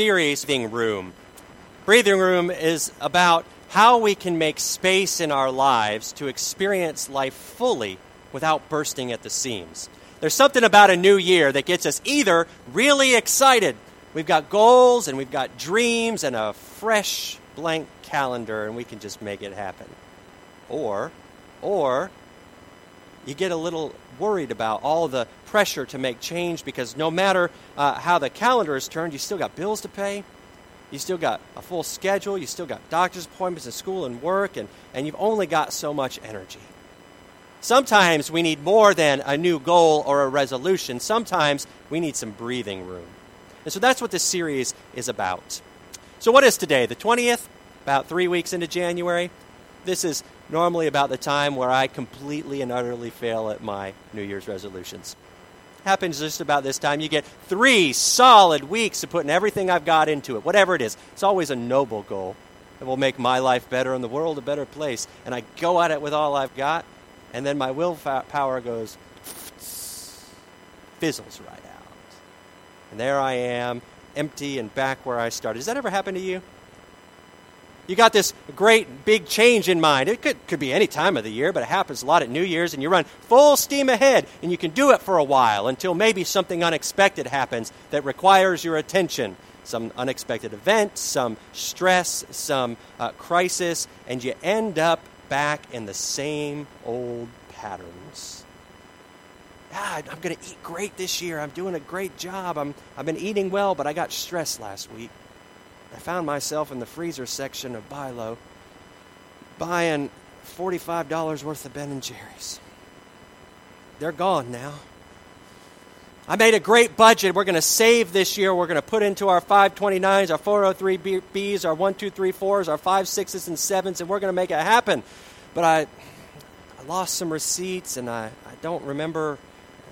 series, Breathing Room. Breathing Room is about how we can make space in our lives to experience life fully without bursting at the seams. There's something about a new year that gets us either really excited, we've got goals and we've got dreams and a fresh blank calendar and we can just make it happen. Or, or you get a little worried about all the pressure to make change because no matter uh, how the calendar is turned, you still got bills to pay. You still got a full schedule. You still got doctor's appointments and school and work, and, and you've only got so much energy. Sometimes we need more than a new goal or a resolution. Sometimes we need some breathing room. And so that's what this series is about. So, what is today? The 20th? About three weeks into January? This is normally about the time where I completely and utterly fail at my New Year's resolutions. Happens just about this time. You get three solid weeks of putting everything I've got into it, whatever it is. It's always a noble goal that will make my life better and the world a better place. And I go at it with all I've got, and then my willpower goes fizzles right out. And there I am, empty and back where I started. Does that ever happen to you? You got this great big change in mind. It could, could be any time of the year, but it happens a lot at New Year's, and you run full steam ahead, and you can do it for a while until maybe something unexpected happens that requires your attention. Some unexpected event, some stress, some uh, crisis, and you end up back in the same old patterns. Ah, I'm going to eat great this year. I'm doing a great job. I'm, I've been eating well, but I got stressed last week. I found myself in the freezer section of BI-LO buying $45 worth of Ben and Jerry's. They're gone now. I made a great budget. We're going to save this year. We're going to put into our 529s, our 403Bs, our 1234s, our 56s and 7s, and we're going to make it happen. But I, I lost some receipts, and I, I don't remember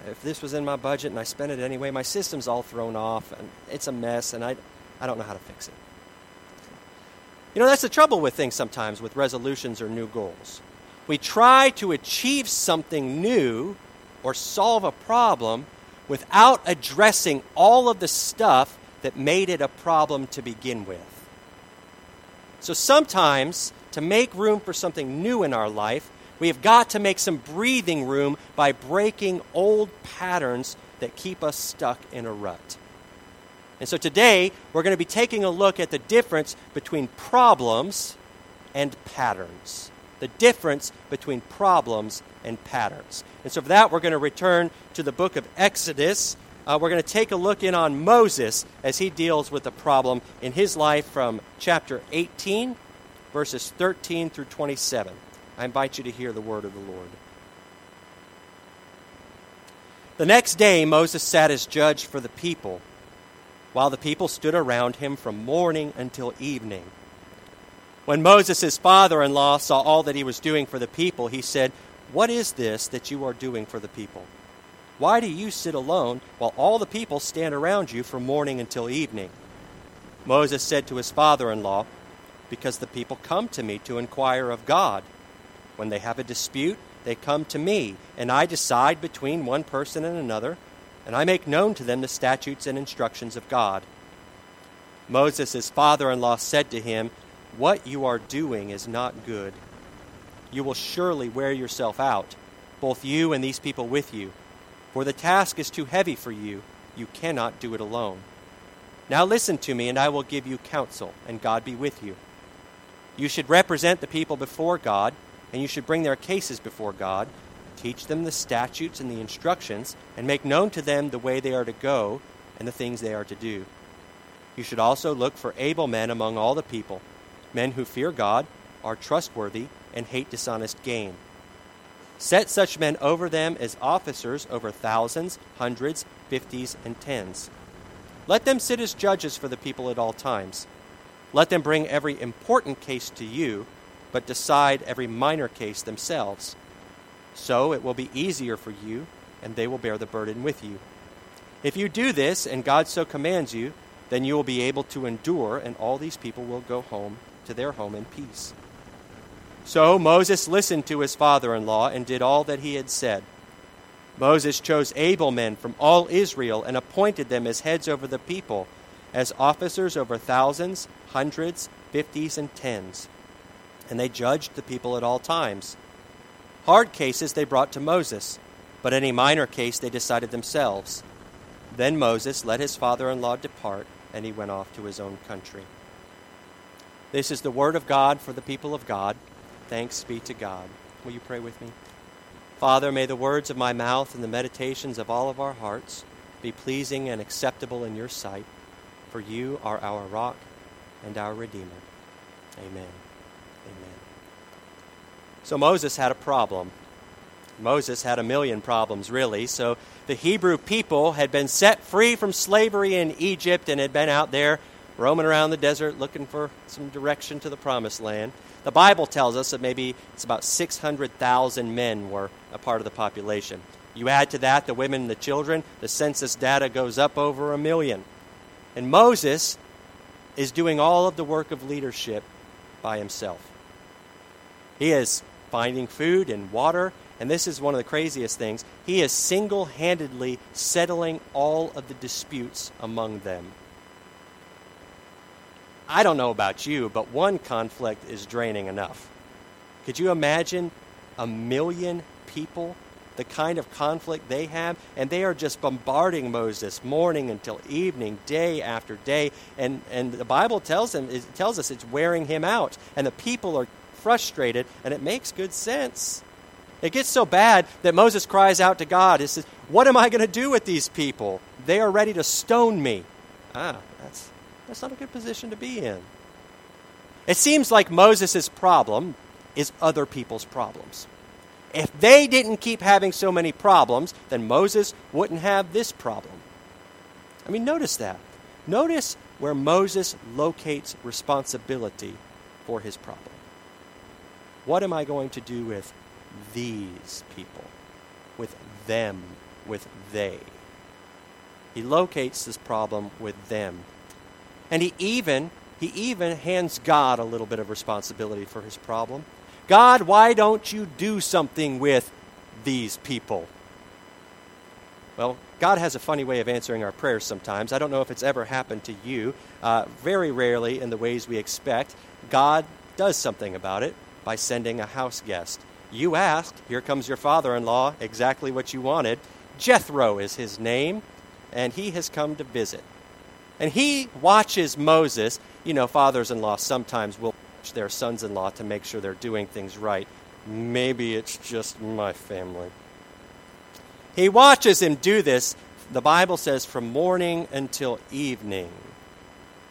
if this was in my budget, and I spent it anyway. My system's all thrown off, and it's a mess, and I, I don't know how to fix it. You know, that's the trouble with things sometimes, with resolutions or new goals. We try to achieve something new or solve a problem without addressing all of the stuff that made it a problem to begin with. So sometimes, to make room for something new in our life, we have got to make some breathing room by breaking old patterns that keep us stuck in a rut. And so today, we're going to be taking a look at the difference between problems and patterns. The difference between problems and patterns. And so for that, we're going to return to the book of Exodus. Uh, we're going to take a look in on Moses as he deals with the problem in his life from chapter 18, verses 13 through 27. I invite you to hear the word of the Lord. The next day, Moses sat as judge for the people while the people stood around him from morning until evening. When Moses' father in law saw all that he was doing for the people, he said, What is this that you are doing for the people? Why do you sit alone while all the people stand around you from morning until evening? Moses said to his father in law, Because the people come to me to inquire of God. When they have a dispute, they come to me, and I decide between one person and another and I make known to them the statutes and instructions of God. Moses' father in law said to him, What you are doing is not good. You will surely wear yourself out, both you and these people with you, for the task is too heavy for you. You cannot do it alone. Now listen to me, and I will give you counsel, and God be with you. You should represent the people before God, and you should bring their cases before God Teach them the statutes and the instructions, and make known to them the way they are to go and the things they are to do. You should also look for able men among all the people, men who fear God, are trustworthy, and hate dishonest gain. Set such men over them as officers over thousands, hundreds, fifties, and tens. Let them sit as judges for the people at all times. Let them bring every important case to you, but decide every minor case themselves. So it will be easier for you, and they will bear the burden with you. If you do this, and God so commands you, then you will be able to endure, and all these people will go home to their home in peace. So Moses listened to his father in law and did all that he had said. Moses chose able men from all Israel and appointed them as heads over the people. as officers over thousands, hundreds, fifties, and tens. And they judged the people at all times. Hard cases they brought to Moses, but any minor case they decided themselves. Then Moses let his father in law depart, and he went off to his own country. This is the word of God for the people of God. Thanks be to God. Will you pray with me? Father, may the words of my mouth and the meditations of all of our hearts be pleasing and acceptable in your sight, for you are our rock and our Redeemer. Amen. So Moses had a problem. Moses had a million problems, really. So the Hebrew people had been set free from slavery in Egypt and had been out there roaming around the desert looking for some direction to the promised land. The Bible tells us that maybe it's about 600,000 men were a part of the population. You add to that the women and the children, the census data goes up over a million. And Moses is doing all of the work of leadership by himself. He is finding food and water, and this is one of the craziest things. He is single handedly settling all of the disputes among them. I don't know about you, but one conflict is draining enough. Could you imagine a million people, the kind of conflict they have? And they are just bombarding Moses morning until evening, day after day. And, and the Bible tells, him, it tells us it's wearing him out. And the people are frustrated, and it makes good sense. It gets so bad that Moses cries out to God. He says, What am I going to do with these people? They are ready to stone me. Ah, that's that's not a good position to be in. It seems like Moses' problem is other people's problems. If they didn't keep having so many problems, then Moses wouldn't have this problem. I mean, notice that. Notice where Moses locates responsibility for his problem. What am I going to do with these people? With them? With they? He locates this problem with them and he even he even hands God a little bit of responsibility for his problem. God, why don't you do something with these people? Well, God has a funny way of answering our prayers sometimes. I don't know if it's ever happened to you. Uh, very rarely, in the ways we expect, God does something about it by sending a house guest. You asked, here comes your father in law, exactly what you wanted. Jethro is his name, and he has come to visit. And he watches Moses. You know, fathers in law sometimes will watch their sons in law to make sure they're doing things right. Maybe it's just my family. He watches him do this, the Bible says, from morning until evening.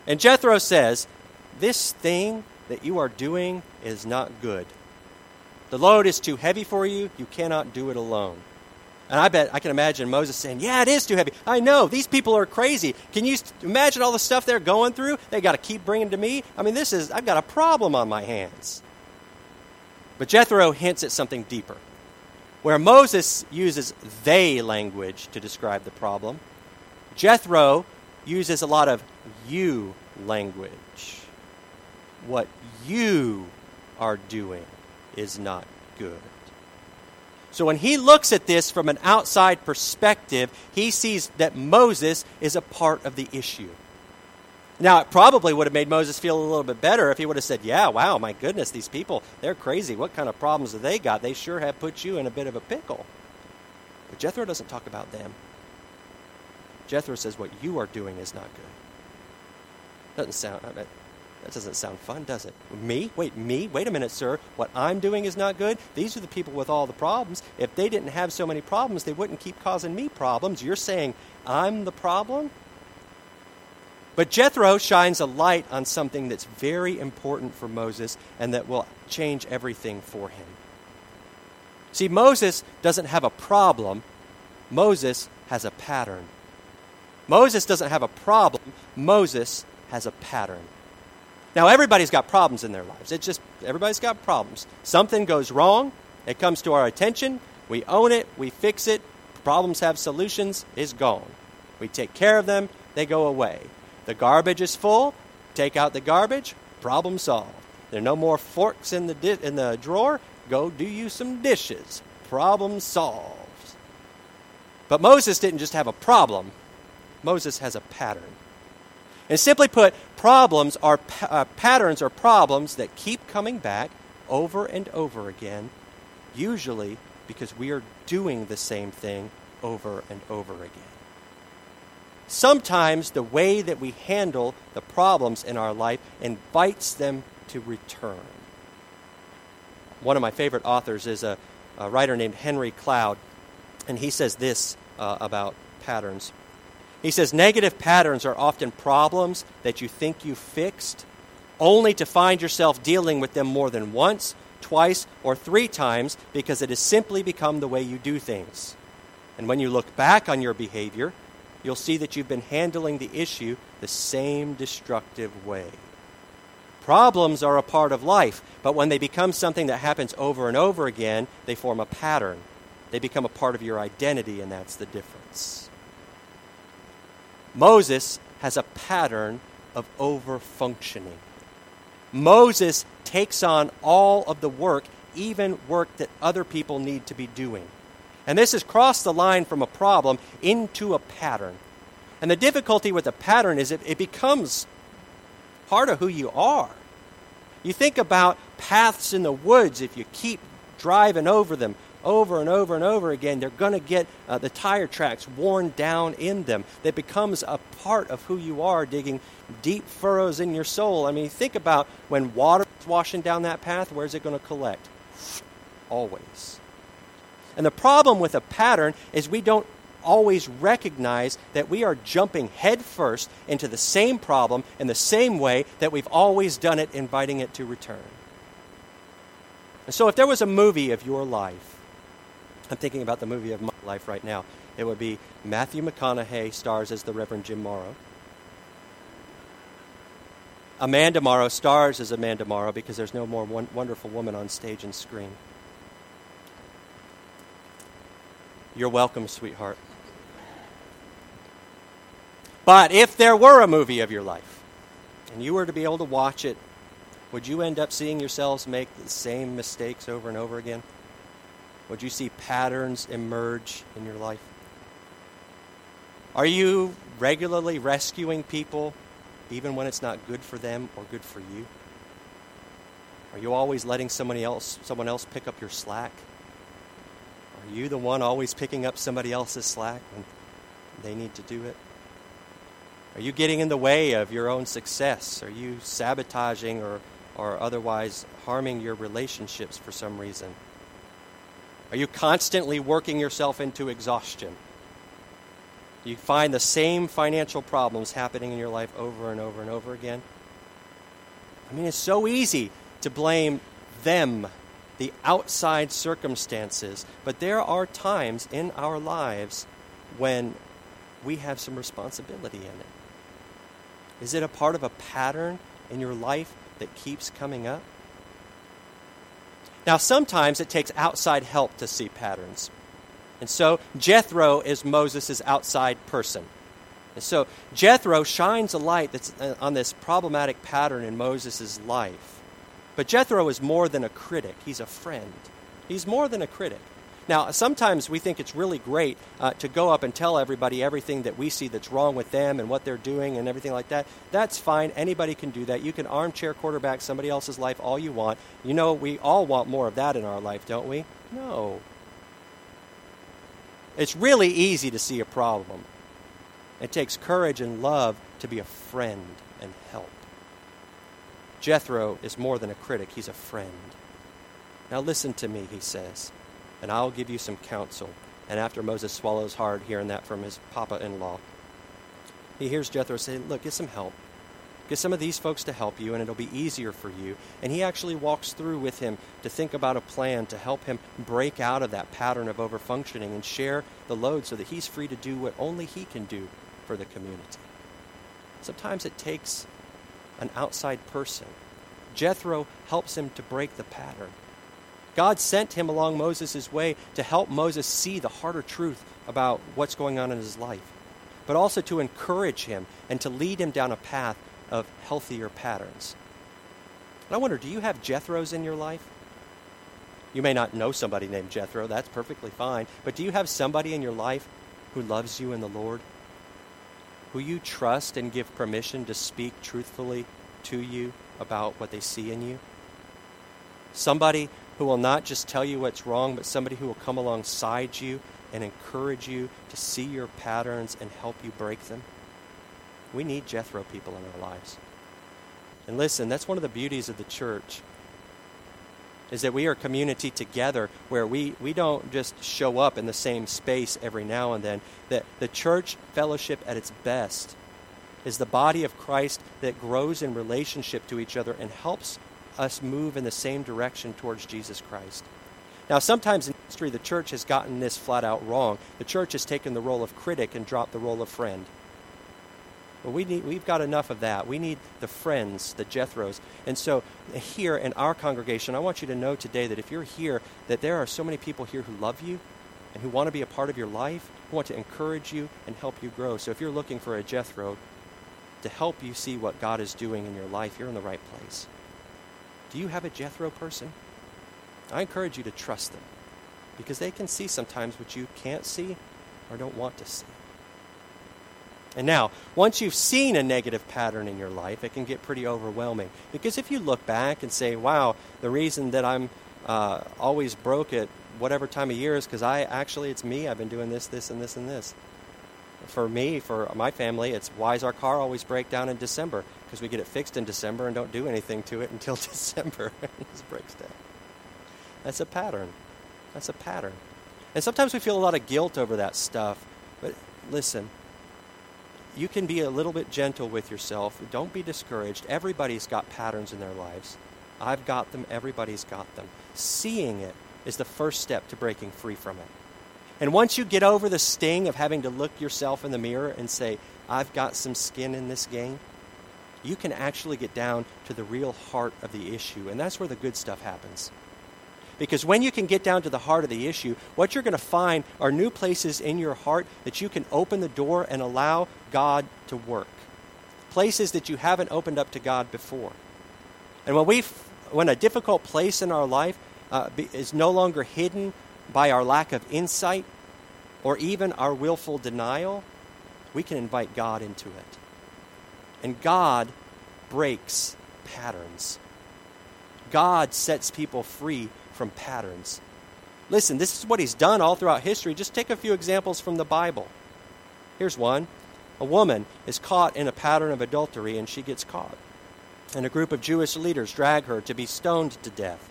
And Jethro says, This thing that you are doing is not good. The load is too heavy for you. You cannot do it alone. And I bet I can imagine Moses saying, Yeah, it is too heavy. I know. These people are crazy. Can you imagine all the stuff they're going through? They got to keep bringing to me. I mean, this is, I've got a problem on my hands. But Jethro hints at something deeper. Where Moses uses they language to describe the problem, Jethro uses a lot of you language. What you are doing is not good. So when he looks at this from an outside perspective, he sees that Moses is a part of the issue. Now, it probably would have made Moses feel a little bit better if he would have said, Yeah, wow, my goodness, these people, they're crazy. What kind of problems have they got? They sure have put you in a bit of a pickle. But Jethro doesn't talk about them. Jethro says, What you are doing is not good. Doesn't sound, I bet, that doesn't sound fun, does it? Me? Wait, me? Wait a minute, sir. What I'm doing is not good? These are the people with all the problems. If they didn't have so many problems, they wouldn't keep causing me problems. You're saying I'm the problem? But Jethro shines a light on something that's very important for Moses and that will change everything for him. See, Moses doesn't have a problem, Moses has a pattern. Moses doesn't have a problem, Moses has a pattern. Now, everybody's got problems in their lives. It's just, everybody's got problems. Something goes wrong, it comes to our attention, we own it, we fix it, problems have solutions, is gone. We take care of them, they go away. The garbage is full, take out the garbage, problem solved. There are no more forks in the, di- in the drawer, go do you some dishes, problem solved. But Moses didn't just have a problem, Moses has a pattern. And simply put, problems are uh, patterns or problems that keep coming back over and over again, usually because we are doing the same thing over and over again. Sometimes the way that we handle the problems in our life invites them to return. One of my favorite authors is a, a writer named Henry Cloud, and he says this uh, about patterns. He says negative patterns are often problems that you think you fixed, only to find yourself dealing with them more than once, twice, or three times because it has simply become the way you do things. And when you look back on your behavior, you'll see that you've been handling the issue the same destructive way. Problems are a part of life, but when they become something that happens over and over again, they form a pattern. They become a part of your identity, and that's the difference. Moses has a pattern of overfunctioning. Moses takes on all of the work, even work that other people need to be doing. And this has crossed the line from a problem into a pattern. And the difficulty with a pattern is it, it becomes part of who you are. You think about paths in the woods, if you keep driving over them over and over and over again, they're going to get uh, the tire tracks worn down in them. That becomes a part of who you are, digging deep furrows in your soul. I mean, think about when water is washing down that path, where's it going to collect? Always. And the problem with a pattern is we don't always recognize that we are jumping headfirst into the same problem in the same way that we've always done it, inviting it to return. And so, if there was a movie of your life, I'm thinking about the movie of my life right now, it would be Matthew McConaughey stars as the Reverend Jim Morrow. Amanda Morrow stars as Amanda Morrow because there's no more wonderful woman on stage and screen. You're welcome, sweetheart. But if there were a movie of your life and you were to be able to watch it, would you end up seeing yourselves make the same mistakes over and over again? Would you see patterns emerge in your life? Are you regularly rescuing people even when it's not good for them or good for you? Are you always letting somebody else someone else pick up your slack? Are you the one always picking up somebody else's slack when they need to do it? Are you getting in the way of your own success? Are you sabotaging or, or otherwise harming your relationships for some reason? Are you constantly working yourself into exhaustion? Do you find the same financial problems happening in your life over and over and over again? I mean, it's so easy to blame them the outside circumstances. But there are times in our lives when we have some responsibility in it. Is it a part of a pattern in your life that keeps coming up? Now, sometimes it takes outside help to see patterns. And so Jethro is Moses' outside person. And so Jethro shines a light that's uh, on this problematic pattern in Moses' life. But Jethro is more than a critic, he's a friend. He's more than a critic. Now, sometimes we think it's really great uh, to go up and tell everybody everything that we see that's wrong with them and what they're doing and everything like that. That's fine. Anybody can do that. You can armchair quarterback somebody else's life all you want. You know, we all want more of that in our life, don't we? No. It's really easy to see a problem. It takes courage and love to be a friend and help. Jethro is more than a critic, he's a friend. Now listen to me, he says, and I'll give you some counsel. And after Moses swallows hard hearing that from his papa in law, he hears Jethro say, Look, get some help. Get some of these folks to help you, and it'll be easier for you. And he actually walks through with him to think about a plan to help him break out of that pattern of overfunctioning and share the load so that he's free to do what only he can do for the community. Sometimes it takes an outside person. Jethro helps him to break the pattern. God sent him along Moses' way to help Moses see the harder truth about what's going on in his life, but also to encourage him and to lead him down a path of healthier patterns. And I wonder, do you have Jethros in your life? You may not know somebody named Jethro, that's perfectly fine, but do you have somebody in your life who loves you in the Lord? who you trust and give permission to speak truthfully to you about what they see in you. Somebody who will not just tell you what's wrong, but somebody who will come alongside you and encourage you to see your patterns and help you break them. We need Jethro people in our lives. And listen, that's one of the beauties of the church is that we are a community together where we, we don't just show up in the same space every now and then. That the church fellowship at its best is the body of Christ that grows in relationship to each other and helps us move in the same direction towards Jesus Christ. Now, sometimes in history, the church has gotten this flat out wrong. The church has taken the role of critic and dropped the role of friend. But we need, we've got enough of that. We need the friends, the Jethros. And so, here in our congregation, I want you to know today that if you're here, that there are so many people here who love you and who want to be a part of your life, who want to encourage you and help you grow. So, if you're looking for a Jethro to help you see what God is doing in your life, you're in the right place. Do you have a Jethro person? I encourage you to trust them because they can see sometimes what you can't see or don't want to see. And now, once you've seen a negative pattern in your life, it can get pretty overwhelming. Because if you look back and say, wow, the reason that I'm uh, always broke at whatever time of year is because I actually, it's me, I've been doing this, this, and this, and this. For me, for my family, it's why does our car always break down in December? Because we get it fixed in December and don't do anything to it until December. it just breaks down. That's a pattern. That's a pattern. And sometimes we feel a lot of guilt over that stuff. But listen, you can be a little bit gentle with yourself. Don't be discouraged. Everybody's got patterns in their lives. I've got them, everybody's got them. Seeing it is the first step to breaking free from it. And once you get over the sting of having to look yourself in the mirror and say, I've got some skin in this game, you can actually get down to the real heart of the issue. And that's where the good stuff happens. Because when you can get down to the heart of the issue, what you're going to find are new places in your heart that you can open the door and allow God to work. Places that you haven't opened up to God before. And when, we when a difficult place in our life uh, is no longer hidden by our lack of insight or even our willful denial, we can invite God into it. And God breaks patterns. God sets people free from patterns. Listen, this is what he's done all throughout history. Just take a few examples from the Bible. Here's one a woman is caught in a pattern of adultery and she gets caught. And a group of Jewish leaders drag her to be stoned to death.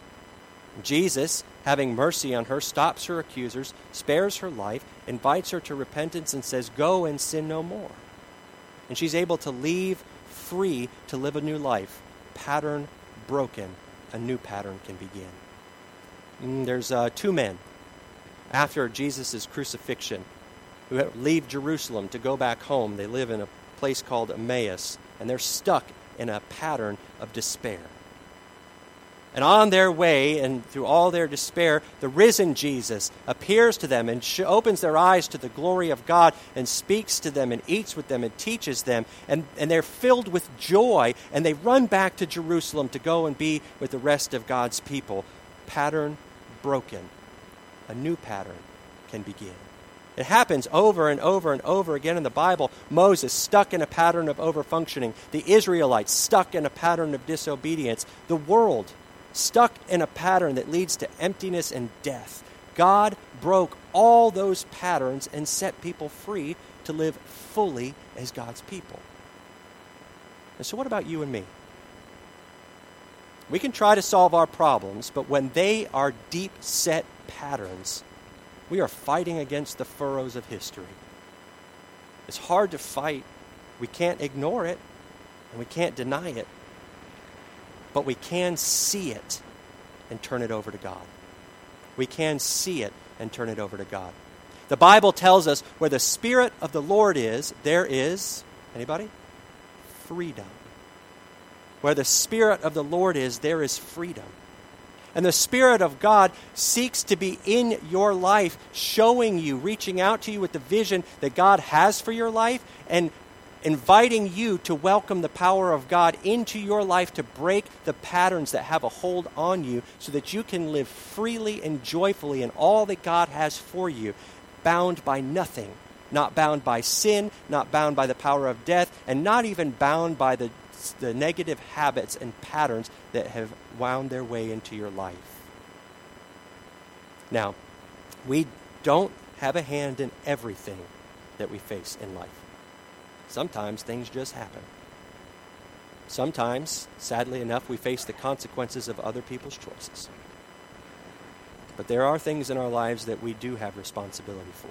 Jesus, having mercy on her, stops her accusers, spares her life, invites her to repentance, and says, Go and sin no more. And she's able to leave free to live a new life. Pattern broken, a new pattern can begin. Mm, there's uh, two men after Jesus' crucifixion who leave Jerusalem to go back home. They live in a place called Emmaus, and they're stuck in a pattern of despair. And on their way, and through all their despair, the risen Jesus appears to them and sh- opens their eyes to the glory of God and speaks to them and eats with them and teaches them. And, and they're filled with joy, and they run back to Jerusalem to go and be with the rest of God's people. Pattern broken, a new pattern can begin. It happens over and over and over again in the Bible. Moses stuck in a pattern of overfunctioning, the Israelites stuck in a pattern of disobedience, the world stuck in a pattern that leads to emptiness and death. God broke all those patterns and set people free to live fully as God's people. And so, what about you and me? We can try to solve our problems, but when they are deep set patterns, we are fighting against the furrows of history. It's hard to fight. We can't ignore it, and we can't deny it, but we can see it and turn it over to God. We can see it and turn it over to God. The Bible tells us where the Spirit of the Lord is, there is, anybody? Freedom. Where the Spirit of the Lord is, there is freedom. And the Spirit of God seeks to be in your life, showing you, reaching out to you with the vision that God has for your life, and inviting you to welcome the power of God into your life to break the patterns that have a hold on you so that you can live freely and joyfully in all that God has for you, bound by nothing not bound by sin, not bound by the power of death, and not even bound by the, the negative habits and patterns that have wound their way into your life. Now, we don't have a hand in everything that we face in life. Sometimes things just happen. Sometimes, sadly enough, we face the consequences of other people's choices. But there are things in our lives that we do have responsibility for.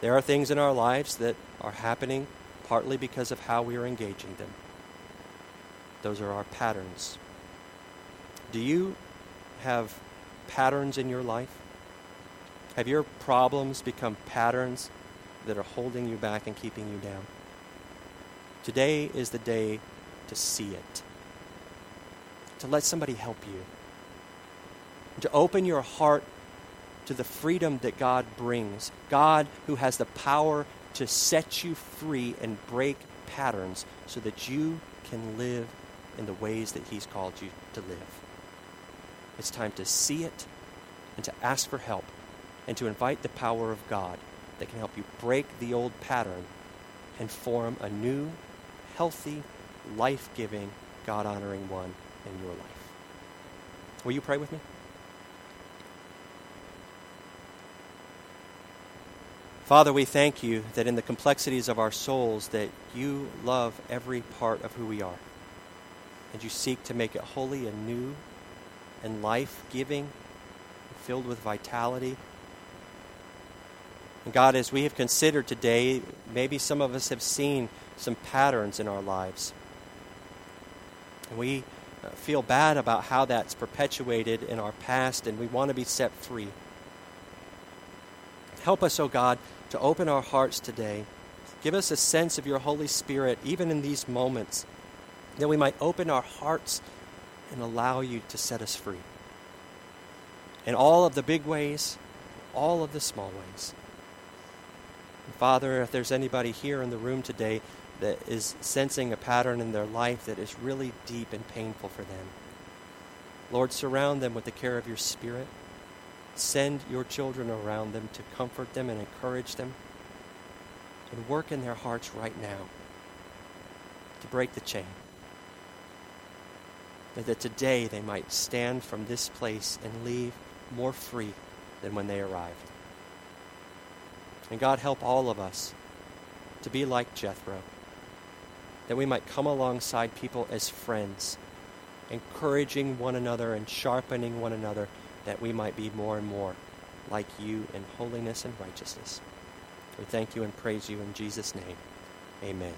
There are things in our lives that are happening partly because of how we are engaging them. Those are our patterns. Do you have patterns in your life? Have your problems become patterns that are holding you back and keeping you down? Today is the day to see it, to let somebody help you, to open your heart to the freedom that God brings. God, who has the power to set you free and break patterns so that you can live in the ways that He's called you to live. It's time to see it and to ask for help and to invite the power of God that can help you break the old pattern and form a new, healthy, life giving, God honoring one in your life. Will you pray with me? Father, we thank you that in the complexities of our souls that you love every part of who we are. And you seek to make it holy and new and life-giving, filled with vitality. And God, as we have considered today, maybe some of us have seen some patterns in our lives. And we uh, feel bad about how that's perpetuated in our past, and we want to be set free. Help us, O oh God, to open our hearts today. Give us a sense of your Holy Spirit, even in these moments, that we might open our hearts and allow you to set us free. In all of the big ways, all of the small ways. Father, if there's anybody here in the room today that is sensing a pattern in their life that is really deep and painful for them, Lord, surround them with the care of your Spirit. Send your children around them to comfort them and encourage them and work in their hearts right now to break the chain. And that today they might stand from this place and leave more free than when they arrived. And God, help all of us to be like Jethro, that we might come alongside people as friends, encouraging one another and sharpening one another that we might be more and more like you in holiness and righteousness. We thank you and praise you in Jesus' name. Amen.